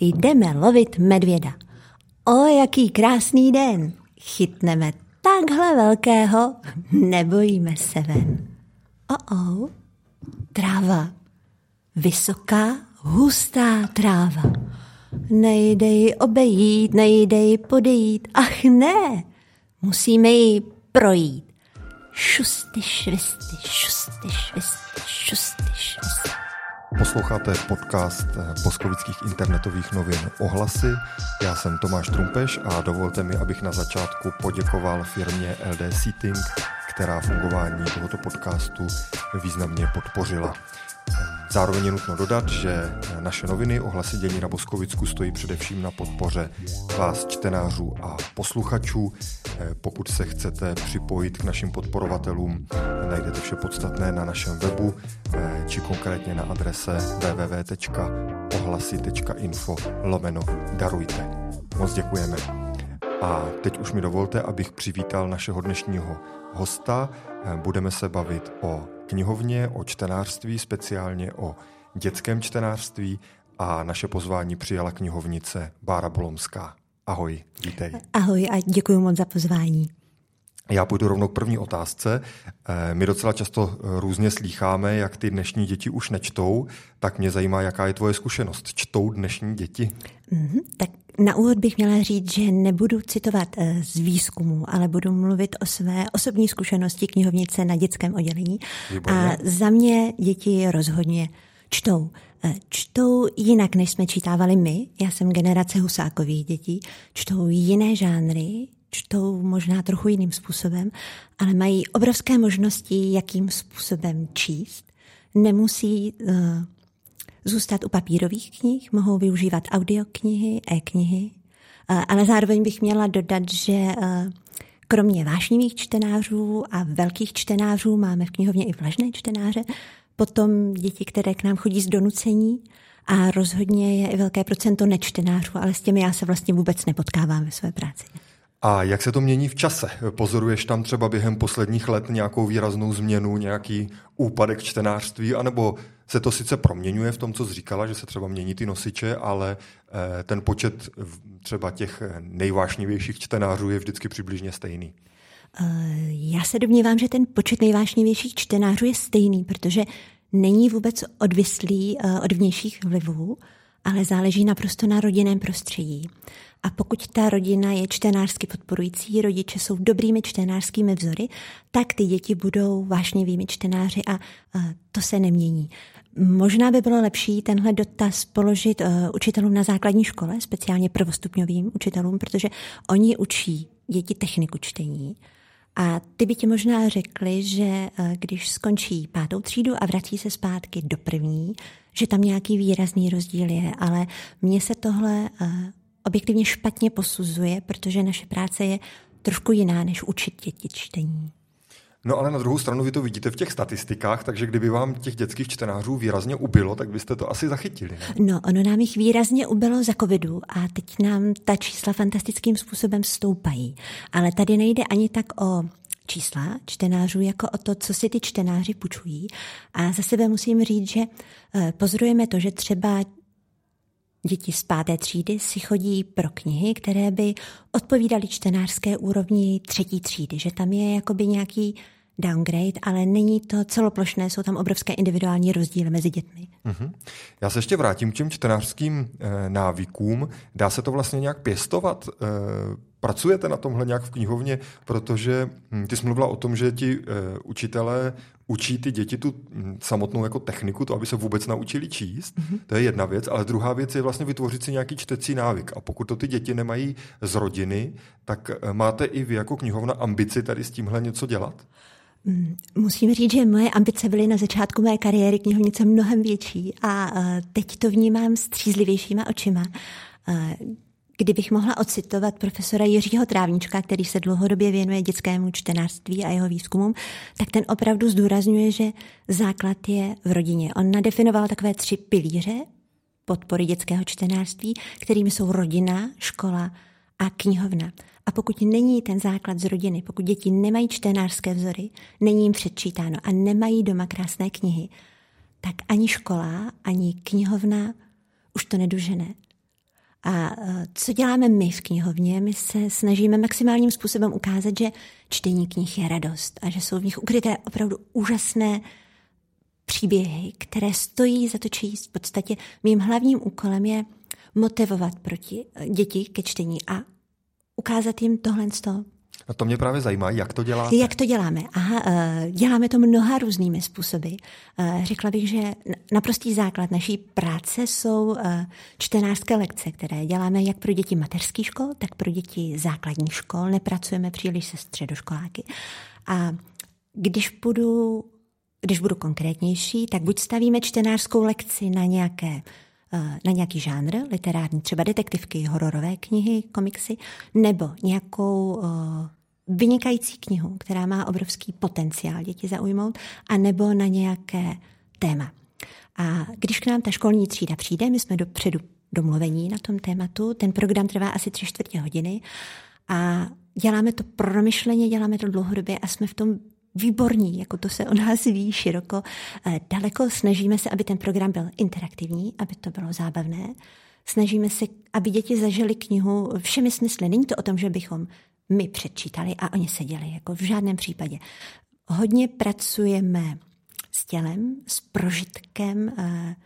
Jdeme lovit medvěda. O, jaký krásný den. Chytneme takhle velkého, nebojíme se ven. O, o, tráva. Vysoká, hustá tráva. Nejde ji obejít, nejde ji podejít. Ach ne, musíme ji projít. Šusty, švisty, šusty, švisty, šusty, švisty. Posloucháte podcast boskovických internetových novin Ohlasy. Já jsem Tomáš Trumpeš a dovolte mi, abych na začátku poděkoval firmě LD Seating, která fungování tohoto podcastu významně podpořila. Zároveň je nutno dodat, že naše noviny ohlasy dění na Boskovicku stojí především na podpoře vás, čtenářů a posluchačů. Pokud se chcete připojit k našim podporovatelům, najdete vše podstatné na našem webu, či konkrétně na adrese www.ohlasy.info lomeno darujte. Moc děkujeme. A teď už mi dovolte, abych přivítal našeho dnešního hosta. Budeme se bavit o knihovně, o čtenářství, speciálně o dětském čtenářství a naše pozvání přijala knihovnice Bára Bolomská. Ahoj, vítej. Ahoj a děkuji moc za pozvání. Já půjdu rovnou k první otázce. My docela často různě slýcháme, jak ty dnešní děti už nečtou, tak mě zajímá, jaká je tvoje zkušenost. Čtou dnešní děti? Mm-hmm, tak na úvod bych měla říct, že nebudu citovat z výzkumu, ale budu mluvit o své osobní zkušenosti knihovnice na dětském oddělení. Výborně. A za mě děti rozhodně čtou. Čtou jinak, než jsme čítávali my. Já jsem generace husákových dětí. Čtou jiné žánry, čtou možná trochu jiným způsobem, ale mají obrovské možnosti, jakým způsobem číst. Nemusí uh, zůstat u papírových knih, mohou využívat audioknihy, e-knihy, uh, ale zároveň bych měla dodat, že uh, kromě vášnivých čtenářů a velkých čtenářů máme v knihovně i vlažné čtenáře, potom děti, které k nám chodí z donucení a rozhodně je i velké procento nečtenářů, ale s těmi já se vlastně vůbec nepotkávám ve své práci. A jak se to mění v čase? Pozoruješ tam třeba během posledních let nějakou výraznou změnu, nějaký úpadek čtenářství, anebo se to sice proměňuje v tom, co jsi říkala, že se třeba mění ty nosiče, ale ten počet třeba těch nejvášnivějších čtenářů je vždycky přibližně stejný? Já se domnívám, že ten počet nejvášnivějších čtenářů je stejný, protože není vůbec odvislý od vnějších vlivů, ale záleží naprosto na rodinném prostředí. A pokud ta rodina je čtenářsky podporující, rodiče jsou dobrými čtenářskými vzory, tak ty děti budou vášnivými čtenáři a to se nemění. Možná by bylo lepší tenhle dotaz položit učitelům na základní škole, speciálně prvostupňovým učitelům, protože oni učí děti techniku čtení. A ty by ti možná řekli, že když skončí pátou třídu a vrací se zpátky do první, že tam nějaký výrazný rozdíl je, ale mně se tohle objektivně špatně posuzuje, protože naše práce je trošku jiná, než učit děti čtení. No ale na druhou stranu vy to vidíte v těch statistikách, takže kdyby vám těch dětských čtenářů výrazně ubylo, tak byste to asi zachytili. Ne? No, ono nám jich výrazně ubylo za covidu a teď nám ta čísla fantastickým způsobem stoupají. Ale tady nejde ani tak o čísla čtenářů, jako o to, co si ty čtenáři půjčují. A za sebe musím říct, že pozorujeme to, že třeba Děti z páté třídy si chodí pro knihy, které by odpovídaly čtenářské úrovni třetí třídy, že tam je jakoby nějaký downgrade, ale není to celoplošné, jsou tam obrovské individuální rozdíly mezi dětmi. Mm-hmm. Já se ještě vrátím k těm čtenářským e, návykům. Dá se to vlastně nějak pěstovat? E, pracujete na tomhle nějak v knihovně? Protože hm, ty jsi mluvila o tom, že ti e, učitelé učí ty děti tu hm, samotnou jako techniku, to, aby se vůbec naučili číst. Mm-hmm. To je jedna věc, ale druhá věc je vlastně vytvořit si nějaký čtecí návyk. A pokud to ty děti nemají z rodiny, tak máte i vy jako knihovna ambici tady s tímhle něco dělat? Musím říct, že moje ambice byly na začátku mé kariéry knihovnice mnohem větší a teď to vnímám střízlivějšíma očima. Kdybych mohla ocitovat profesora Jiřího Trávnička, který se dlouhodobě věnuje dětskému čtenářství a jeho výzkumům, tak ten opravdu zdůrazňuje, že základ je v rodině. On nadefinoval takové tři pilíře podpory dětského čtenářství, kterými jsou rodina, škola a knihovna. A pokud není ten základ z rodiny, pokud děti nemají čtenářské vzory, není jim předčítáno a nemají doma krásné knihy, tak ani škola, ani knihovna už to nedožené. A co děláme my v knihovně? My se snažíme maximálním způsobem ukázat, že čtení knih je radost a že jsou v nich ukryté opravdu úžasné příběhy, které stojí za to číst. V podstatě mým hlavním úkolem je motivovat proti děti ke čtení a ukázat jim tohle z toho. A to mě právě zajímá, jak to děláte. Jak to děláme? Aha, eh, děláme to mnoha různými způsoby. Eh, řekla bych, že naprostý základ naší práce jsou eh, čtenářské lekce, které děláme jak pro děti mateřských škol, tak pro děti základních škol. Nepracujeme příliš se středoškoláky. A když budu, když budu konkrétnější, tak buď stavíme čtenářskou lekci na nějaké na nějaký žánr literární, třeba detektivky, hororové knihy, komiksy, nebo nějakou vynikající knihu, která má obrovský potenciál děti zaujmout, a nebo na nějaké téma. A když k nám ta školní třída přijde, my jsme dopředu domluvení na tom tématu, ten program trvá asi tři čtvrtě hodiny a děláme to promyšleně, děláme to dlouhodobě a jsme v tom výborní, jako to se o nás ví široko. Eh, daleko snažíme se, aby ten program byl interaktivní, aby to bylo zábavné. Snažíme se, aby děti zažili knihu všemi smysly. Není to o tom, že bychom my předčítali a oni seděli, jako v žádném případě. Hodně pracujeme s tělem, s prožitkem, eh,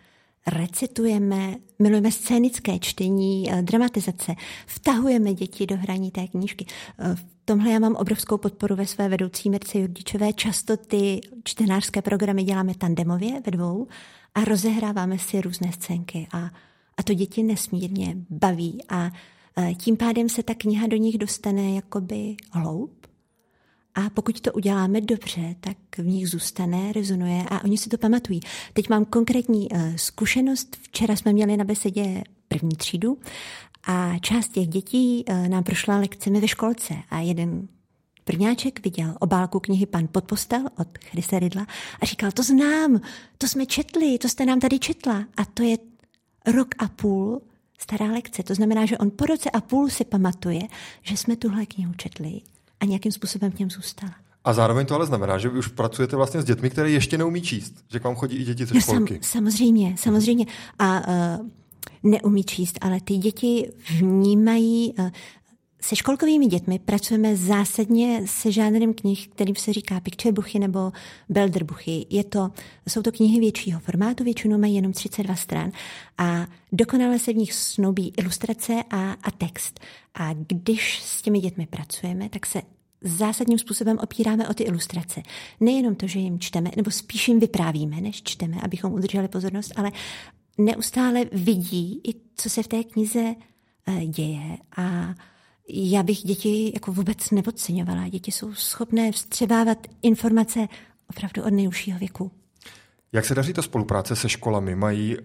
recitujeme, milujeme scénické čtení, eh, dramatizace, vtahujeme děti do hraní té knížky. Eh, v tomhle já mám obrovskou podporu ve své vedoucí Mirce Jurdičové. Často ty čtenářské programy děláme tandemově ve dvou a rozehráváme si různé scénky a, a to děti nesmírně baví a Eh, tím pádem se ta kniha do nich dostane jakoby hloub a pokud to uděláme dobře, tak v nich zůstane, rezonuje a oni si to pamatují. Teď mám konkrétní uh, zkušenost. Včera jsme měli na besedě první třídu a část těch dětí uh, nám prošla lekcemi ve školce a jeden Prvňáček viděl obálku knihy Pan pod postel od Chryse Rydla a říkal, to znám, to jsme četli, to jste nám tady četla. A to je rok a půl stará lekce. To znamená, že on po roce a půl si pamatuje, že jsme tuhle knihu četli a nějakým způsobem v něm zůstala. A zároveň to ale znamená, že vy už pracujete vlastně s dětmi, které ještě neumí číst, že k vám chodí i děti ze školky. Sam, samozřejmě, samozřejmě. A uh, neumí číst, ale ty děti vnímají, uh, se školkovými dětmi pracujeme zásadně se žánrem knih, kterým se říká picturebuchy nebo belderbuchy. Je to, jsou to knihy většího formátu, většinou mají jenom 32 stran a dokonale se v nich snoubí ilustrace a, a text. A když s těmi dětmi pracujeme, tak se zásadním způsobem opíráme o ty ilustrace. Nejenom to, že jim čteme, nebo spíš jim vyprávíme, než čteme, abychom udrželi pozornost, ale neustále vidí i, co se v té knize eh, děje a já bych děti jako vůbec nepodceňovala. Děti jsou schopné vstřebávat informace opravdu od nejužšího věku. Jak se daří ta spolupráce se školami? Mají uh,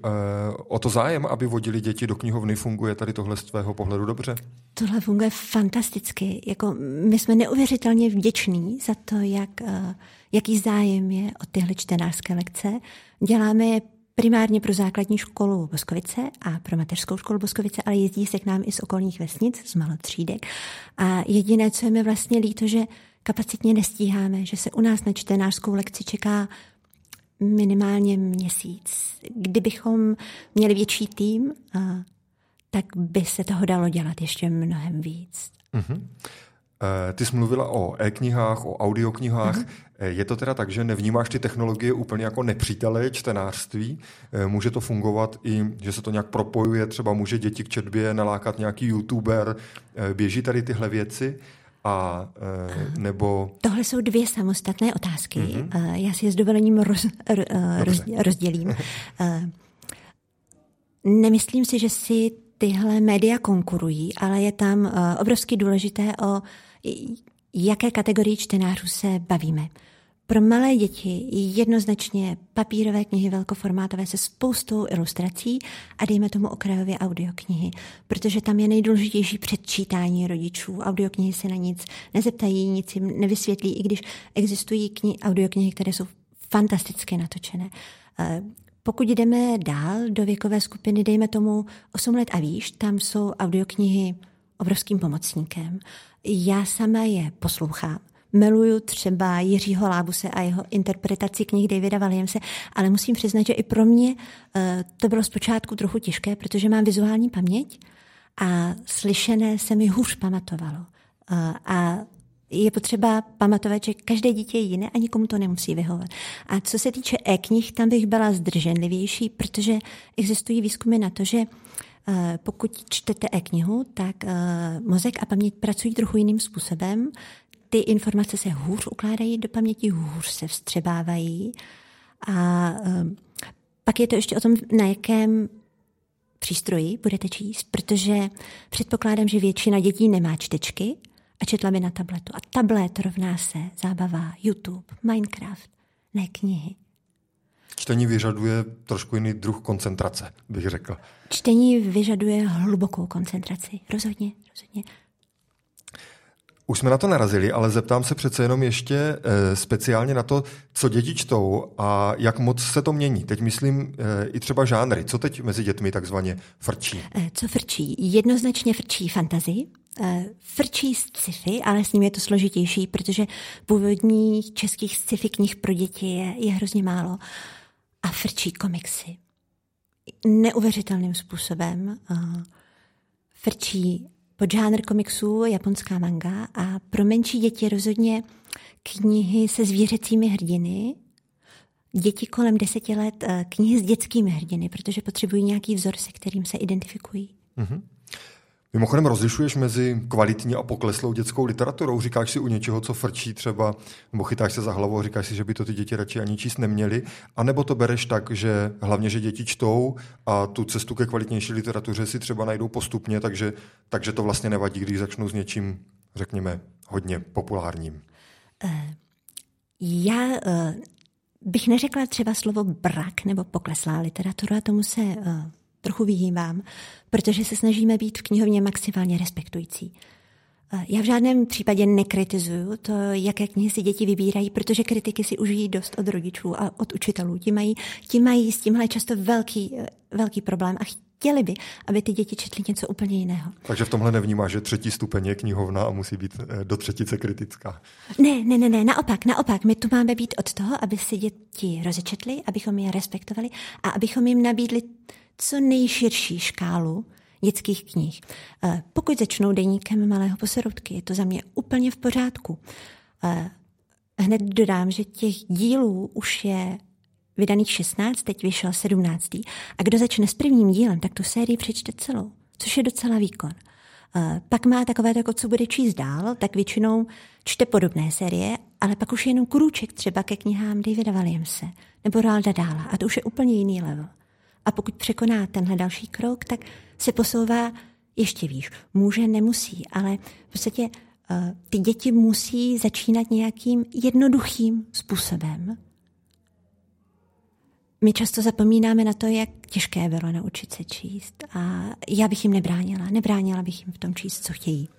o to zájem, aby vodili děti do knihovny? Funguje tady tohle z tvého pohledu dobře? Tohle funguje fantasticky. Jako my jsme neuvěřitelně vděční za to, jak, uh, jaký zájem je o tyhle čtenářské lekce. Děláme je primárně pro základní školu Boskovice a pro mateřskou školu Boskovice, ale jezdí se k nám i z okolních vesnic, z malotřídek. A jediné, co je mi vlastně líto, že kapacitně nestíháme, že se u nás na čtenářskou lekci čeká minimálně měsíc. Kdybychom měli větší tým, tak by se toho dalo dělat ještě mnohem víc. Mm-hmm. Eh, ty jsi mluvila o e-knihách, o audioknihách. Mm-hmm. Je to teda tak, že nevnímáš ty technologie úplně jako nepřítele čtenářství? Eh, může to fungovat i, že se to nějak propojuje, třeba může děti k četbě nalákat nějaký youtuber, běží tady tyhle věci? A, nebo... Tohle jsou dvě samostatné otázky. Mm-hmm. Já si je s dovolením roz, roz, rozdělím. Nemyslím si, že si tyhle média konkurují, ale je tam obrovsky důležité o jaké kategorii čtenářů se bavíme. Pro malé děti jednoznačně papírové knihy velkoformátové se spoustou ilustrací a dejme tomu okrajově audioknihy, protože tam je nejdůležitější předčítání rodičů. Audioknihy se na nic nezeptají, nic jim nevysvětlí, i když existují kni- audioknihy, které jsou fantasticky natočené. Eh, pokud jdeme dál do věkové skupiny, dejme tomu 8 let a výš, tam jsou audioknihy obrovským pomocníkem. Já sama je poslouchám. Miluju třeba Jiřího Lábuse a jeho interpretaci knih Davida Williamse, ale musím přiznat, že i pro mě uh, to bylo zpočátku trochu těžké, protože mám vizuální paměť a slyšené se mi hůř pamatovalo. A je potřeba pamatovat, že každé dítě je jiné a nikomu to nemusí vyhovovat. A co se týče e-knih, tam bych byla zdrženlivější, protože existují výzkumy na to, že eh, pokud čtete e-knihu, tak eh, mozek a paměť pracují trochu jiným způsobem. Ty informace se hůř ukládají do paměti, hůř se vstřebávají. A eh, pak je to ještě o tom, na jakém přístroji budete číst, protože předpokládám, že většina dětí nemá čtečky, a četla by na tabletu. A tablet rovná se zábava, YouTube, Minecraft, ne knihy. Čtení vyžaduje trošku jiný druh koncentrace, bych řekl. Čtení vyžaduje hlubokou koncentraci. Rozhodně, rozhodně. Už jsme na to narazili, ale zeptám se přece jenom ještě e, speciálně na to, co děti čtou a jak moc se to mění. Teď myslím e, i třeba žánry. Co teď mezi dětmi takzvaně frčí? E, co frčí? Jednoznačně frčí fantazii, frčí sci-fi, ale s ním je to složitější, protože původních českých sci-fi knih pro děti je, je hrozně málo. A frčí komiksy. Neuvěřitelným způsobem. Frčí podžánr komiksů japonská manga a pro menší děti rozhodně knihy se zvířecími hrdiny, děti kolem deseti let knihy s dětskými hrdiny, protože potřebují nějaký vzor, se kterým se identifikují. Mm-hmm. Mimochodem rozlišuješ mezi kvalitní a pokleslou dětskou literaturou? Říkáš si u něčeho, co frčí třeba, nebo chytáš se za hlavu a říkáš si, že by to ty děti radši ani číst neměly? A nebo to bereš tak, že hlavně, že děti čtou a tu cestu ke kvalitnější literatuře si třeba najdou postupně, takže, takže to vlastně nevadí, když začnou s něčím, řekněme, hodně populárním? Uh, já uh, bych neřekla třeba slovo brak nebo pokleslá literatura, tomu se uh, trochu vyhýbám, protože se snažíme být v knihovně maximálně respektující. Eh, já v žádném případě nekritizuju to, jaké knihy si děti vybírají, protože kritiky si užijí dost od rodičů a od učitelů. Ti mají, ti mají s tímhle často velký, eh, velký problém a chtěli by, aby ty děti četly něco úplně jiného. Takže v tomhle nevnímá, že třetí stupeň je knihovna a musí být eh, do třetice kritická. Ne, ne, ne, ne, naopak, naopak. My tu máme být od toho, aby si děti rozečetli, abychom je respektovali a abychom jim nabídli co nejširší škálu dětských knih. Eh, pokud začnou deníkem malého poserodky, je to za mě úplně v pořádku. Eh, hned dodám, že těch dílů už je vydaných 16, teď vyšel 17. A kdo začne s prvním dílem, tak tu sérii přečte celou, což je docela výkon. Eh, pak má takové, jako co bude číst dál, tak většinou čte podobné série, ale pak už je jenom krůček třeba ke knihám Davida Williamse nebo Ralda Dála a to už je úplně jiný level. A pokud překoná tenhle další krok, tak se posouvá ještě výš. Může, nemusí, ale v podstatě uh, ty děti musí začínat nějakým jednoduchým způsobem. My často zapomínáme na to, jak těžké bylo naučit se číst. A já bych jim nebránila. Nebránila bych jim v tom číst, co chtějí.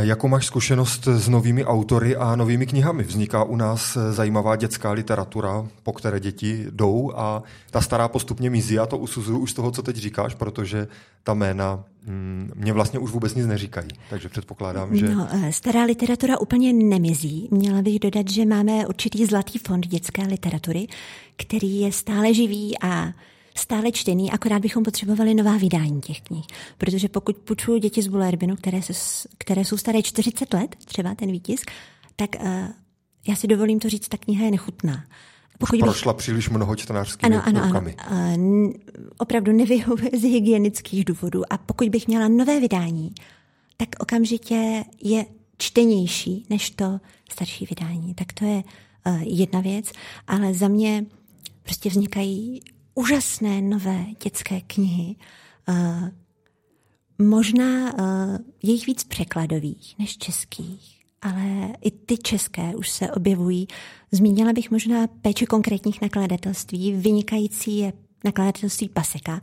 Jakou máš zkušenost s novými autory a novými knihami? Vzniká u nás zajímavá dětská literatura, po které děti jdou a ta stará postupně mizí. Já to usuzuju už z toho, co teď říkáš, protože ta jména mm, mě vlastně už vůbec nic neříkají. Takže předpokládám, že... No, eh, stará literatura úplně nemizí. Měla bych dodat, že máme určitý zlatý fond dětské literatury, který je stále živý a stále čtený, akorát bychom potřebovali nová vydání těch knih. Protože pokud půjčuju děti z Bullerbinu, které, se, které jsou staré 40 let, třeba ten výtisk, tak uh, já si dovolím to říct, ta kniha je nechutná. Pokud prošla bych... příliš mnoho čtenářskými ano, ano. Ano, uh, opravdu nevyhovuje z hygienických důvodů. A pokud bych měla nové vydání, tak okamžitě je čtenější než to starší vydání. Tak to je uh, jedna věc, ale za mě prostě vznikají úžasné nové dětské knihy. Uh, možná uh, je jich víc překladových než českých, ale i ty české už se objevují. Zmínila bych možná péči konkrétních nakladatelství. Vynikající je nakladatelství Paseka,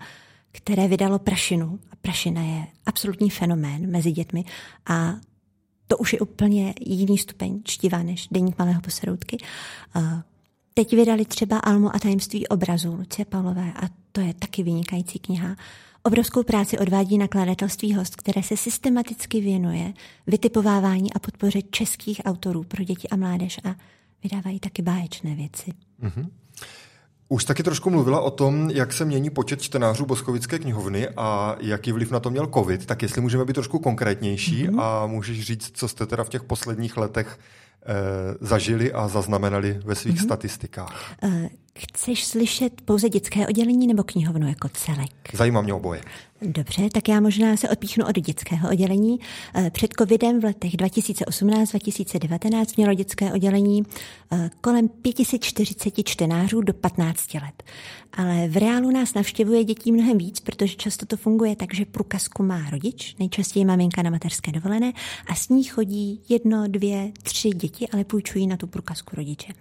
které vydalo Prašinu. A Prašina je absolutní fenomén mezi dětmi a to už je úplně jiný stupeň čtiva než Deník malého poseroutky. Teď vydali třeba Almu a tajemství obrazu Lucie Pavlové a to je taky vynikající kniha. Obrovskou práci odvádí nakladatelství host, které se systematicky věnuje vytipovávání a podpoře českých autorů pro děti a mládež a vydávají taky báječné věci. Mm-hmm. Už taky trošku mluvila o tom, jak se mění počet čtenářů Boskovické knihovny a jaký vliv na to měl COVID, tak jestli můžeme být trošku konkrétnější mm-hmm. a můžeš říct, co jste teda v těch posledních letech zažili a zaznamenali ve svých mm-hmm. statistikách. Chceš slyšet pouze dětské oddělení nebo knihovnu jako celek? Zajímá mě oboje. Dobře, tak já možná se odpíchnu od dětského oddělení. Eh, před covidem v letech 2018-2019 mělo dětské oddělení eh, kolem 540 čtenářů do 15 let. Ale v reálu nás navštěvuje dětí mnohem víc, protože často to funguje tak, že průkazku má rodič, nejčastěji maminka na mateřské dovolené, a s ní chodí jedno, dvě, tři děti, ale půjčují na tu průkazku rodiče.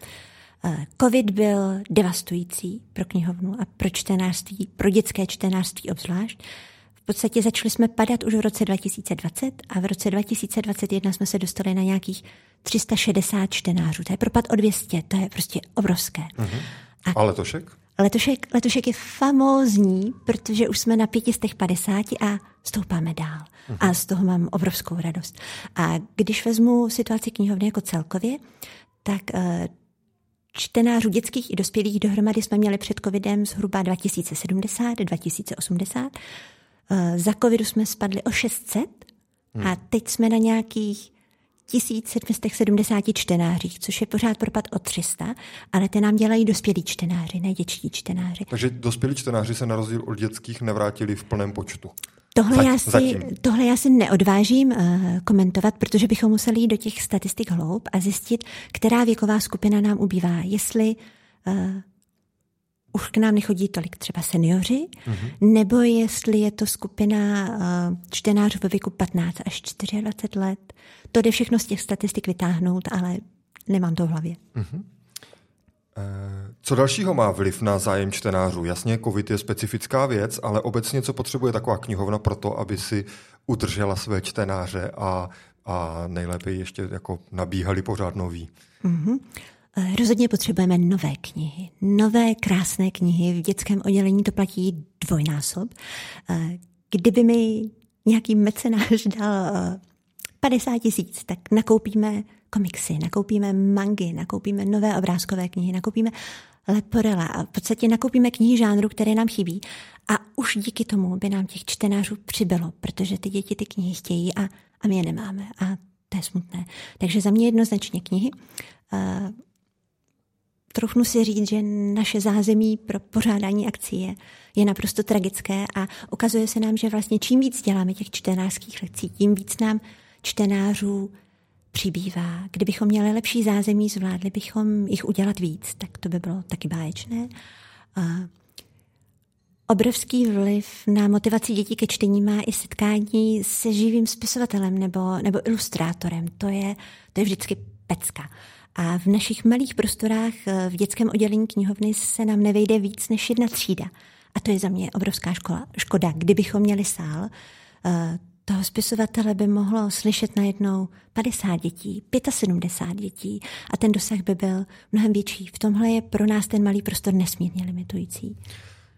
Eh, Covid byl devastující pro knihovnu a pro čtenářství, pro dětské čtenářství obzvlášť. V podstatě začali jsme padat už v roce 2020 a v roce 2021 jsme se dostali na nějakých 360 čtenářů. To je propad o 200, to je prostě obrovské. Uh-huh. A, a letošek? Letošek, letošek je famózní, protože už jsme na 550 a stoupáme dál. Uh-huh. A z toho mám obrovskou radost. A když vezmu situaci knihovny jako celkově, tak uh, čtenářů dětských i dospělých dohromady jsme měli před covidem zhruba 2070, 2080. Eh, za covidu jsme spadli o 600 hmm. a teď jsme na nějakých 1770 čtenářích, což je pořád propad o 300, ale ty nám dělají dospělí čtenáři, ne dětští čtenáři. Takže dospělí čtenáři se na rozdíl od dětských nevrátili v plném počtu. Tohle, já si, tohle já si neodvážím uh, komentovat, protože bychom museli jít do těch statistik hloub a zjistit, která věková skupina nám ubývá. Jestli uh, už k nám nechodí tolik třeba seniori, mm-hmm. nebo jestli je to skupina uh, čtenářů ve věku 15 až 24 let. To jde všechno z těch statistik vytáhnout, ale nemám to v hlavě. Mm-hmm. Co dalšího má vliv na zájem čtenářů? Jasně, COVID je specifická věc, ale obecně co potřebuje taková knihovna pro to, aby si udržela své čtenáře a, a nejlépe ještě jako nabíhali pořád nový? Mm-hmm. Rozhodně potřebujeme nové knihy, nové krásné knihy. V dětském oddělení to platí dvojnásob. Eh, kdyby mi nějaký mecenář dal 50 tisíc, tak nakoupíme komiksy, nakoupíme mangy, nakoupíme nové obrázkové knihy, nakoupíme leporela a v podstatě nakoupíme knihy žánru, které nám chybí a už díky tomu by nám těch čtenářů přibylo, protože ty děti ty knihy chtějí a, a my je nemáme a to je smutné. Takže za mě jednoznačně knihy. Uh, troufnu si říct, že naše zázemí pro pořádání akcí je, je naprosto tragické a ukazuje se nám, že vlastně čím víc děláme těch čtenářských lekcí, tím víc nám čtenářů přibývá. Kdybychom měli lepší zázemí, zvládli bychom jich udělat víc, tak to by bylo taky báječné. A obrovský vliv na motivaci dětí ke čtení má i setkání se živým spisovatelem nebo, nebo ilustrátorem. To je, to je vždycky pecka. A v našich malých prostorách v dětském oddělení knihovny se nám nevejde víc než jedna třída. A to je za mě obrovská škola, škoda. Kdybychom měli sál, eh, toho spisovatele by mohlo slyšet najednou 50 dětí, 75 dětí a ten dosah by byl mnohem větší. V tomhle je pro nás ten malý prostor nesmírně limitující.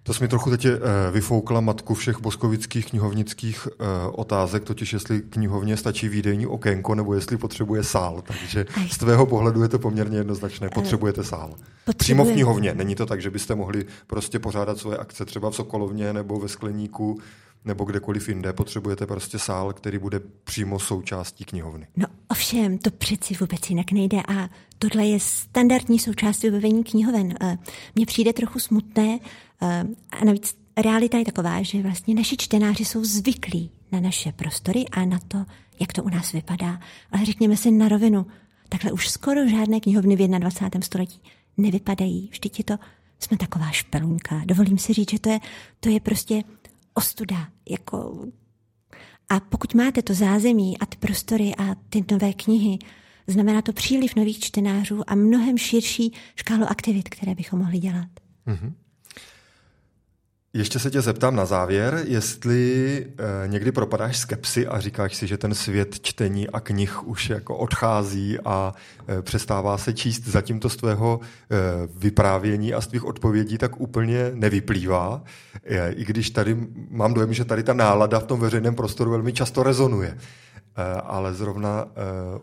To jsi mi trochu teď eh, vyfoukla matku všech boskovických knihovnických eh, otázek, totiž jestli knihovně stačí výdejní okénko nebo jestli potřebuje sál. Takže z tvého pohledu je to poměrně jednoznačné. Potřebujete sál. Potřebuje... Přímo v knihovně. Není to tak, že byste mohli prostě pořádat svoje akce třeba v Sokolovně nebo ve Skleníku nebo kdekoliv jinde, potřebujete prostě sál, který bude přímo součástí knihovny. No ovšem, to přeci vůbec jinak nejde a tohle je standardní součástí vybavení knihoven. Eh, mně přijde trochu smutné eh, a navíc realita je taková, že vlastně naši čtenáři jsou zvyklí na naše prostory a na to, jak to u nás vypadá. Ale řekněme si na rovinu, takhle už skoro žádné knihovny v 21. století nevypadají. Vždyť je to, jsme taková špelunka. Dovolím si říct, že to je, to je prostě ostuda. Jako... A pokud máte to zázemí a ty prostory a ty nové knihy, znamená to příliv nových čtenářů a mnohem širší škálu aktivit, které bychom mohli dělat. Mm-hmm. Ještě se tě zeptám na závěr, jestli e, někdy propadáš skepsy a říkáš si, že ten svět čtení a knih už jako odchází a e, přestává se číst, zatím to z tvého e, vyprávění a z tvých odpovědí tak úplně nevyplývá, i když tady mám dojem, že tady ta nálada v tom veřejném prostoru velmi často rezonuje. Ale zrovna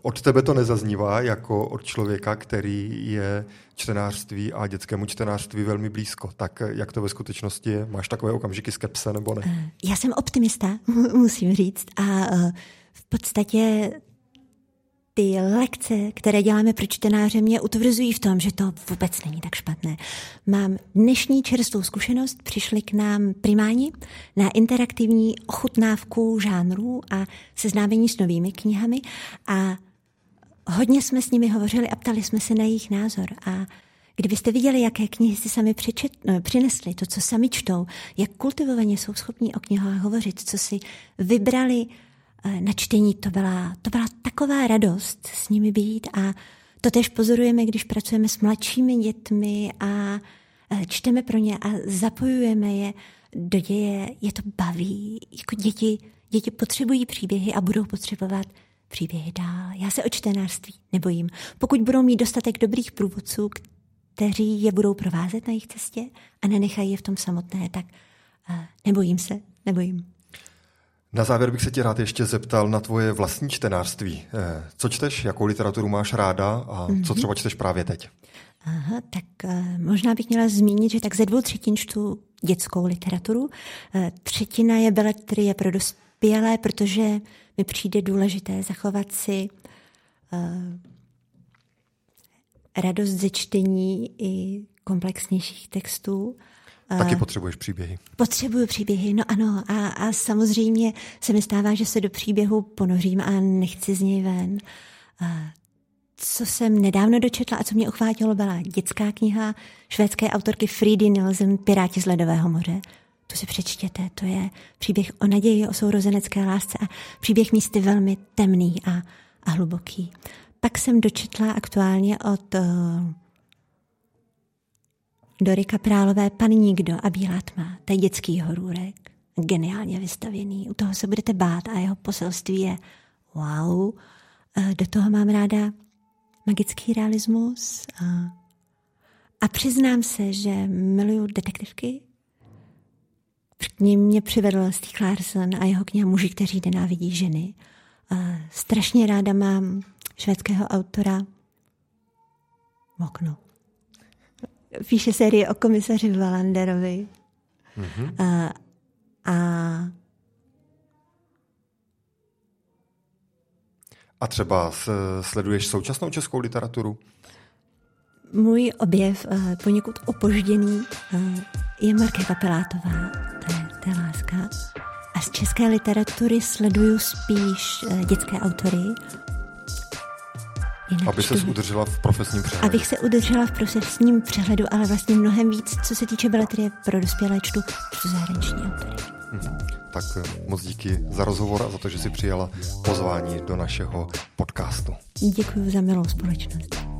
od tebe to nezaznívá jako od člověka, který je čtenářství a dětskému čtenářství velmi blízko. Tak jak to ve skutečnosti je? Máš takové okamžiky skepse nebo ne? Já jsem optimista, musím říct. A v podstatě ty lekce, které děláme pro čtenáře, mě utvrzují v tom, že to vůbec není tak špatné. Mám dnešní čerstvou zkušenost, přišli k nám primáni na interaktivní ochutnávku žánrů a seznámení s novými knihami a hodně jsme s nimi hovořili a ptali jsme se na jejich názor a Kdybyste viděli, jaké knihy si sami přičet, no, přinesli, to, co sami čtou, jak kultivovaně jsou schopní o knihách hovořit, co si vybrali na čtení, to byla, to byla taková radost s nimi být a to tež pozorujeme, když pracujeme s mladšími dětmi a eh, čteme pro ně a zapojujeme je do děje, je to baví. Jako děti, děti potřebují příběhy a budou potřebovat příběhy dál. Já se o čtenářství nebojím. Pokud budou mít dostatek dobrých průvodců, kteří je budou provázet na jejich cestě a nenechají je v tom samotné, tak uh, nebojím se, nebojím. Na závěr bych se tě rád ještě zeptal na tvoje vlastní čtenářství. Eh, co čteš, jakou literaturu máš ráda a co mhm. třeba čteš právě teď? Aha, tak uh, možná bych měla zmínit, že tak ze dvou třetin čtu dětskou literaturu. Uh, třetina je beletrie pro dospělé, protože mi přijde důležité zachovat si radost ze čtení i komplexnějších textů. Taky potřebuješ příběhy. Potřebuju příběhy, no ano. A, a samozřejmě se mi stává, že se do příběhu ponořím a nechci z něj ven. A co jsem nedávno dočetla a co mě uchvátilo, byla dětská kniha švédské autorky Friedy Nielsen Piráti z ledového moře. To si přečtěte, to je příběh o naději, o sourozenecké lásce a příběh místy velmi temný a, a hluboký. Pak jsem dočetla aktuálně od Dory Kaprálové Pan Nikdo a Bílá tma, to je dětský horůrek, geniálně vystavěný, u toho se budete bát a jeho poselství je wow. Do toho mám ráda magický realismus a, a přiznám se, že miluju detektivky. K ním mě přivedl Steve Larson a jeho kniha Muži, kteří nenávidí ženy. A strašně ráda mám švédského autora Mokno píše série o komisaři Valanderovi. Mm-hmm. A, a A třeba sleduješ současnou českou literaturu? Můj objev, uh, poněkud opožděný, uh, je Marké Kapelátová, to je, to je láska. A z české literatury sleduju spíš uh, dětské autory, Jinak Aby se udržela v profesním přehledu. Abych se udržela v profesním přehledu, ale vlastně mnohem víc, co se týče beletrie pro dospělé čtu, čtu zahraniční autory. Hmm. Tak eh, moc díky za rozhovor a za to, že jsi přijala pozvání do našeho podcastu. Děkuji za milou společnost.